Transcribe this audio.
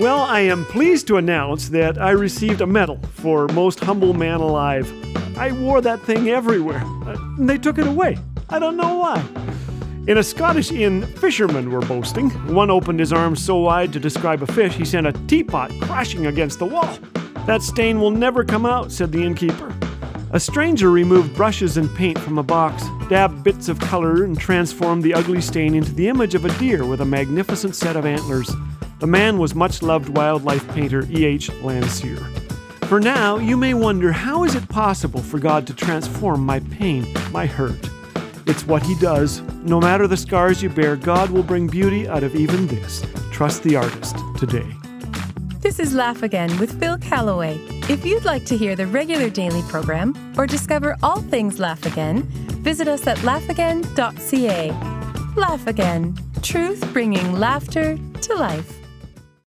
Well, I am pleased to announce that I received a medal for most humble man alive. I wore that thing everywhere. Uh, they took it away. I don't know why. In a Scottish inn, fishermen were boasting. One opened his arms so wide to describe a fish, he sent a teapot crashing against the wall. That stain will never come out, said the innkeeper. A stranger removed brushes and paint from a box, dabbed bits of color, and transformed the ugly stain into the image of a deer with a magnificent set of antlers. The man was much loved wildlife painter E.H. Landseer. For now, you may wonder how is it possible for God to transform my pain, my hurt? It's what He does. No matter the scars you bear, God will bring beauty out of even this. Trust the artist today. This is Laugh Again with Phil Callaway. If you'd like to hear the regular daily program or discover all things Laugh Again, visit us at laughagain.ca. Laugh Again, truth bringing laughter to life.